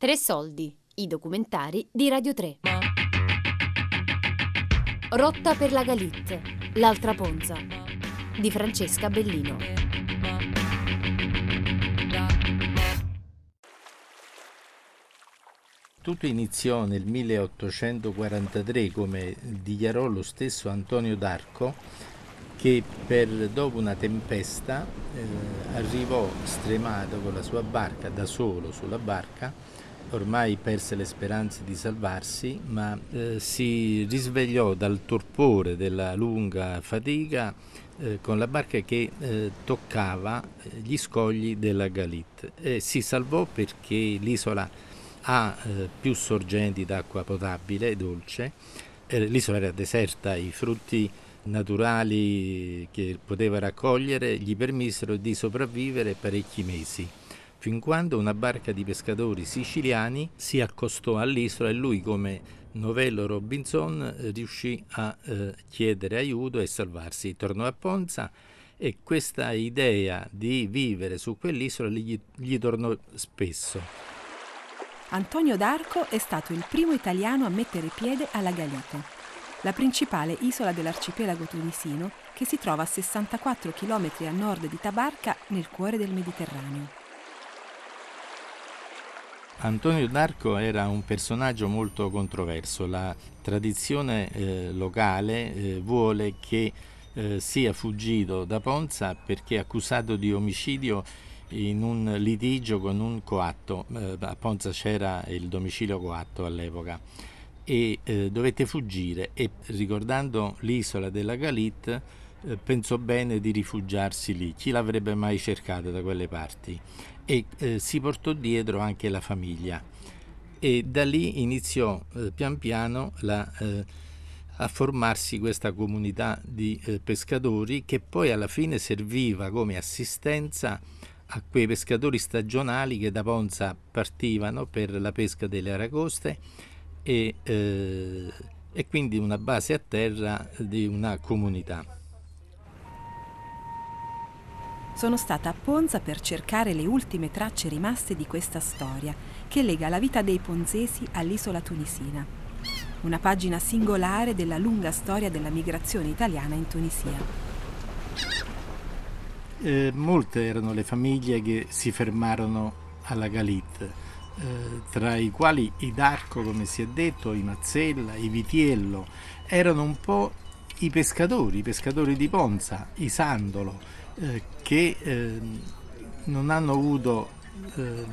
Tre soldi, i documentari di Radio 3. Rotta per la Galit, l'altra Ponza, di Francesca Bellino. Tutto iniziò nel 1843, come dichiarò lo stesso Antonio d'Arco, che per, dopo una tempesta eh, arrivò stremato con la sua barca, da solo sulla barca, ormai perse le speranze di salvarsi, ma eh, si risvegliò dal torpore della lunga fatica eh, con la barca che eh, toccava eh, gli scogli della Galit. E si salvò perché l'isola ha eh, più sorgenti d'acqua potabile e dolce, eh, l'isola era deserta, i frutti naturali che poteva raccogliere gli permisero di sopravvivere parecchi mesi fin quando una barca di pescatori siciliani si accostò all'isola e lui come Novello Robinson riuscì a eh, chiedere aiuto e salvarsi. Tornò a Ponza e questa idea di vivere su quell'isola gli, gli tornò spesso. Antonio d'Arco è stato il primo italiano a mettere piede alla Galite, la principale isola dell'arcipelago tunisino che si trova a 64 km a nord di Tabarca nel cuore del Mediterraneo. Antonio d'Arco era un personaggio molto controverso. La tradizione eh, locale eh, vuole che eh, sia fuggito da Ponza perché accusato di omicidio in un litigio con un coatto. Eh, a Ponza c'era il domicilio coatto all'epoca e eh, dovette fuggire e ricordando l'isola della Galit eh, pensò bene di rifugiarsi lì. Chi l'avrebbe mai cercato da quelle parti? E eh, si portò dietro anche la famiglia e da lì iniziò eh, pian piano la, eh, a formarsi questa comunità di eh, pescatori che poi alla fine serviva come assistenza a quei pescatori stagionali che da Ponza partivano per la pesca delle aragoste e, eh, e quindi una base a terra di una comunità. Sono stata a Ponza per cercare le ultime tracce rimaste di questa storia che lega la vita dei ponzesi all'isola tunisina. Una pagina singolare della lunga storia della migrazione italiana in Tunisia. Eh, molte erano le famiglie che si fermarono alla Galit, eh, tra i quali i D'Arco, come si è detto, i Mazzella, i Vitiello, erano un po' i pescatori, i pescatori di Ponza, i Sandolo, eh, che eh, non hanno avuto eh,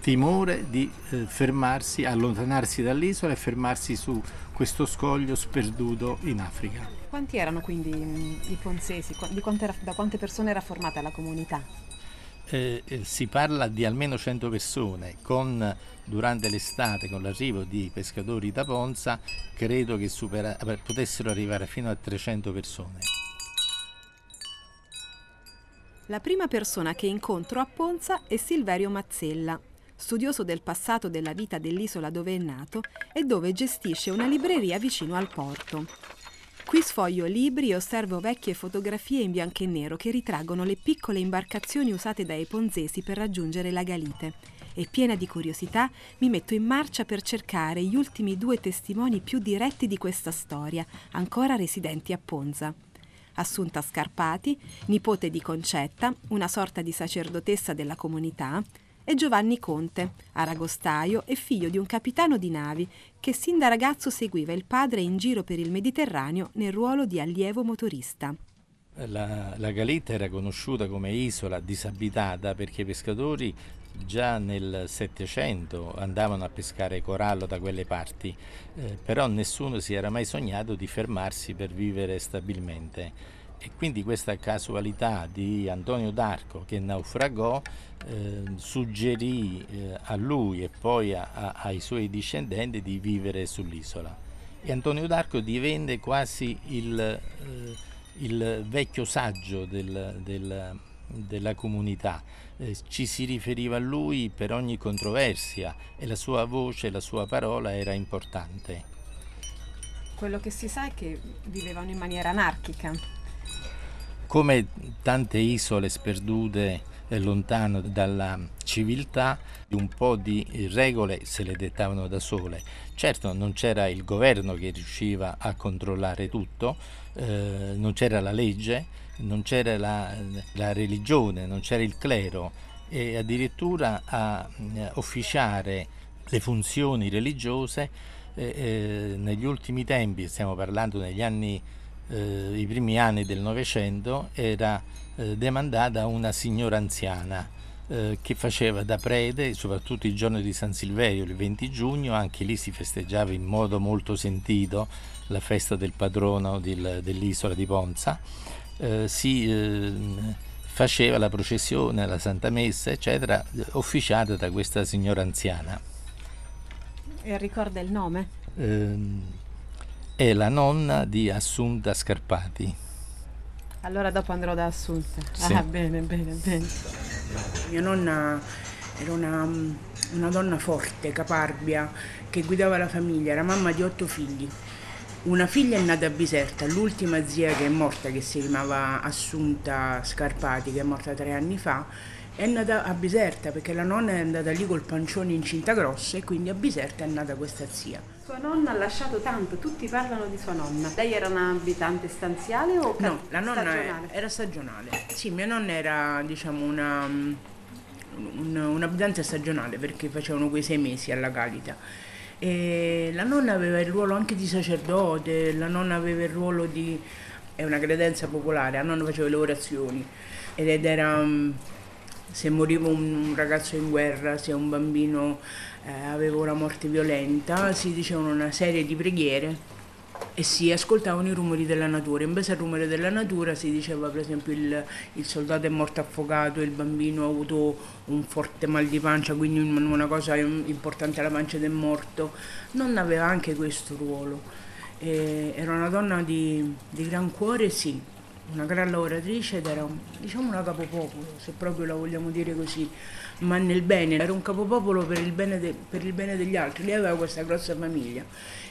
timore di eh, fermarsi, allontanarsi dall'isola e fermarsi su questo scoglio sperduto in Africa. Quanti erano quindi mm, i ponzesi? Era, da quante persone era formata la comunità? Eh, eh, si parla di almeno 100 persone, con, durante l'estate con l'arrivo di pescatori da Ponza credo che supera, potessero arrivare fino a 300 persone. La prima persona che incontro a Ponza è Silverio Mazzella, studioso del passato della vita dell'isola dove è nato e dove gestisce una libreria vicino al porto. Qui sfoglio libri e osservo vecchie fotografie in bianco e nero che ritraggono le piccole imbarcazioni usate dai ponzesi per raggiungere la Galite e piena di curiosità mi metto in marcia per cercare gli ultimi due testimoni più diretti di questa storia, ancora residenti a Ponza. Assunta Scarpati, nipote di Concetta, una sorta di sacerdotessa della comunità, e Giovanni Conte, aragostaio e figlio di un capitano di navi che sin da ragazzo seguiva il padre in giro per il Mediterraneo nel ruolo di allievo motorista. La, la Galetta era conosciuta come isola disabitata perché i pescatori già nel Settecento andavano a pescare corallo da quelle parti, eh, però nessuno si era mai sognato di fermarsi per vivere stabilmente. E quindi questa casualità di Antonio d'Arco che naufragò eh, suggerì eh, a lui e poi a, a, ai suoi discendenti di vivere sull'isola. E Antonio d'Arco divenne quasi il, eh, il vecchio saggio del, del della comunità. Eh, ci si riferiva a lui per ogni controversia e la sua voce, la sua parola era importante. Quello che si sa è che vivevano in maniera anarchica. Come tante isole sperdute lontano dalla civiltà, un po' di regole se le dettavano da sole. Certo non c'era il governo che riusciva a controllare tutto, eh, non c'era la legge, non c'era la, la religione, non c'era il clero e addirittura a eh, officiare le funzioni religiose eh, eh, negli ultimi tempi, stiamo parlando negli anni, eh, i primi anni del Novecento, era eh, demandata una signora anziana eh, che faceva da prete, soprattutto il giorno di San Silverio, il 20 giugno, anche lì si festeggiava in modo molto sentito la festa del patrono del, dell'isola di Ponza, eh, si faceva la processione, la Santa Messa, eccetera, officiata da questa signora anziana. E ricorda il nome? Eh, è la nonna di Assunta Scarpati. Allora dopo andrò da Assunta. Sì. Ah, bene, bene, bene. Mia nonna era una, una donna forte, caparbia, che guidava la famiglia, era mamma di otto figli. Una figlia è nata a Biserta, l'ultima zia che è morta, che si chiamava Assunta Scarpati, che è morta tre anni fa, è nata a Biserta perché la nonna è andata lì col pancione incinta grossa e quindi a Biserta è nata questa zia. Sua nonna ha lasciato tanto, tutti parlano di sua nonna. Lei era una abitante stanziale o No, la nonna stagionale? era stagionale. Sì, mia nonna era diciamo una, un, un abitante stagionale perché facevano quei sei mesi alla Calita. E la nonna aveva il ruolo anche di sacerdote, la nonna aveva il ruolo di... è una credenza popolare, la nonna faceva le orazioni ed era se moriva un ragazzo in guerra, se un bambino eh, aveva una morte violenta, si dicevano una serie di preghiere e si ascoltavano i rumori della natura. In base al rumore della natura si diceva per esempio il, il soldato è morto affogato, il bambino ha avuto un forte mal di pancia, quindi una cosa importante alla pancia del morto. Non aveva anche questo ruolo. E era una donna di, di gran cuore, sì, una gran lavoratrice ed era diciamo una capopopolo, se proprio la vogliamo dire così, ma nel bene, era un capopopolo per il bene, de, per il bene degli altri, lei aveva questa grossa famiglia.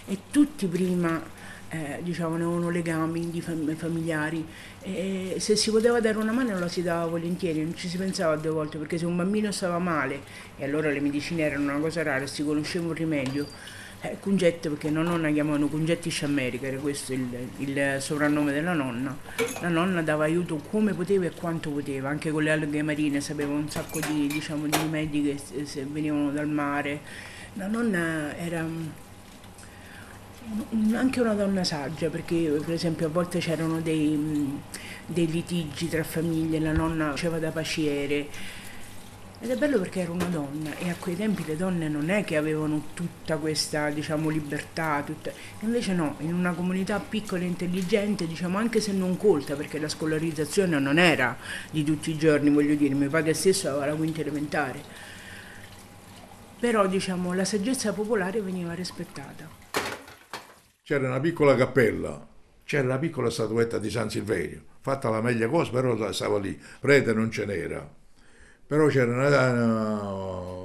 E tutti prima eh, diciamo, avevano legami fam- familiari. E se si poteva dare una mano la si dava volentieri, non ci si pensava due volte perché se un bambino stava male e allora le medicine erano una cosa rara, si conosceva un rimedio eh, Cungette perché la nonna chiamavano Cungetti Sciammerica, era questo il, il, soprannome della nonna. La nonna dava aiuto come poteva e quanto poteva, anche con le alghe marine sapeva un sacco di, diciamo, di rimedi che se, se venivano dal mare. La nonna era anche una donna saggia perché per esempio a volte c'erano dei, dei litigi tra famiglie, la nonna faceva da paciere ed è bello perché era una donna e a quei tempi le donne non è che avevano tutta questa diciamo, libertà, tutta... invece no, in una comunità piccola e intelligente, diciamo anche se non colta, perché la scolarizzazione non era di tutti i giorni, voglio dire, mio padre stesso aveva la quinta elementare, però diciamo la saggezza popolare veniva rispettata. C'era una piccola cappella, c'era una piccola statuetta di San Silverio, fatta la meglio cosa, però stava lì, prete non ce n'era però c'era una,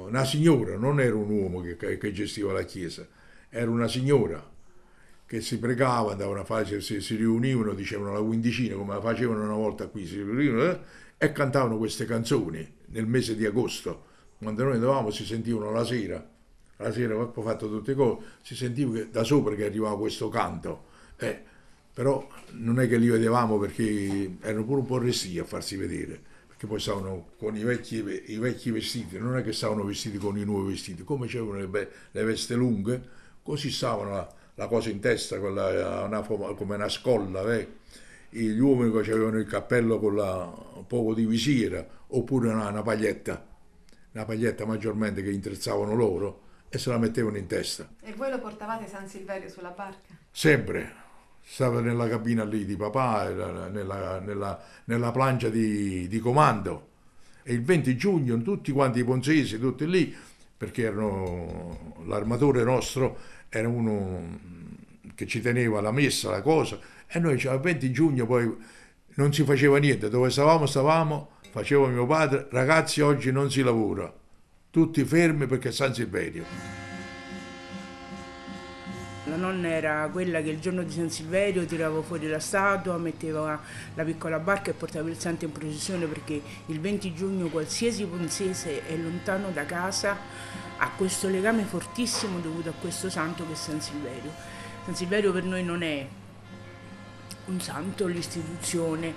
una, signora, non era un uomo che, che, gestiva la chiesa, era una signora che si pregava, andavano a fare, si, si riunivano, dicevano la quindicina, come la facevano una volta qui, si riunivano eh, e cantavano queste canzoni nel mese di agosto, quando noi andavamo si sentivano la sera, la sera poi fatto tutte cose, si sentiva che, da sopra che arrivava questo canto, eh, però non è che li vedevamo perché erano pure un po' resti a farsi vedere che poi stavano con i vecchi, i vecchi, vestiti, non è che stavano vestiti con i nuovi vestiti, come c'erano le, le veste lunghe, così stavano la, la cosa in testa, quella, una, come una scolla, eh. gli uomini che avevano il cappello con la, un poco di visiera, oppure una, una paglietta, una paglietta maggiormente che intrezzavano loro e se la mettevano in testa. E voi lo portavate San Silverio sulla barca? Sempre, stava nella cabina lì di papà, nella, nella, nella plancia di, di, comando. E il 20 giugno tutti quanti i ponzesi, tutti lì, perché erano, l'armatore nostro era uno che ci teneva la messa, la cosa, e noi cioè, il 20 giugno poi non si faceva niente, dove stavamo stavamo, faceva mio padre, ragazzi oggi non si lavora, tutti fermi perché è San Silverio. La nonna era quella che il giorno di San Silverio tirava fuori la statua, metteva la piccola barca e portava il santo in processione perché il 20 giugno qualsiasi ponzese è lontano da casa ha questo legame fortissimo dovuto a questo santo che è San Silverio. San Silverio per noi non è un santo, l'istituzione,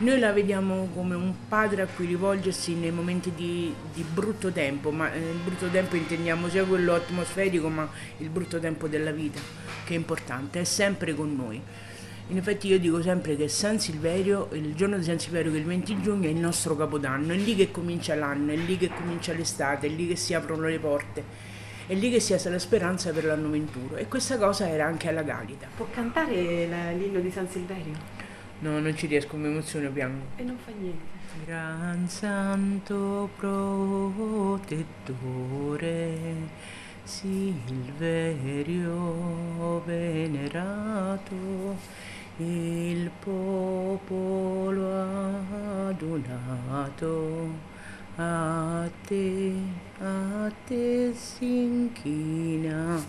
noi la vediamo come un padre a cui rivolgersi nei momenti di, di brutto tempo, ma nel brutto tempo intendiamo sia quello atmosferico, ma il brutto tempo della vita, che è importante, è sempre con noi. In effetti io dico sempre che San Silverio, il giorno di San Silverio che è il 20 giugno è il nostro capodanno, è lì che comincia l'anno, è lì che comincia l'estate, è lì che si aprono le porte, è lì che si ha la speranza per l'anno 21 e questa cosa era anche alla Galita. Può cantare l'inno di San Silverio? No, non ci riesco, mi emoziono piango. E non fa niente. Gran santo protettore, Silverio venerato, il popolo adunato, a te, a te si inchina.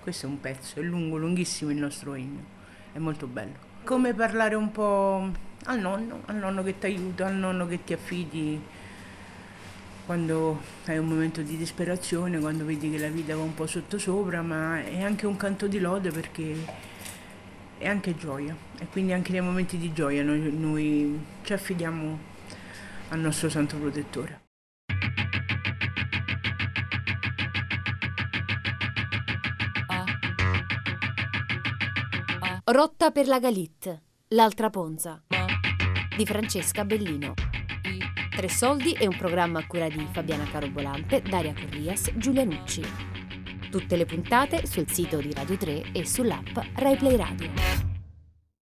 Questo è un pezzo, è lungo, lunghissimo il nostro inno è molto bello. Come parlare un po' al nonno, al nonno che ti aiuta, al nonno che ti affidi quando hai un momento di disperazione, quando vedi che la vita va un po' sottosopra, ma è anche un canto di lode perché è anche gioia e quindi anche nei momenti di gioia noi, noi ci affidiamo al nostro santo protettore. Rotta per la Galit, l'altra Ponza, di Francesca Bellino. Tre soldi è un programma a cura di Fabiana Carobolante, Daria Corrias, Giulia Nucci. Tutte le puntate sul sito di Radio 3 e sull'app RaiPlay Radio.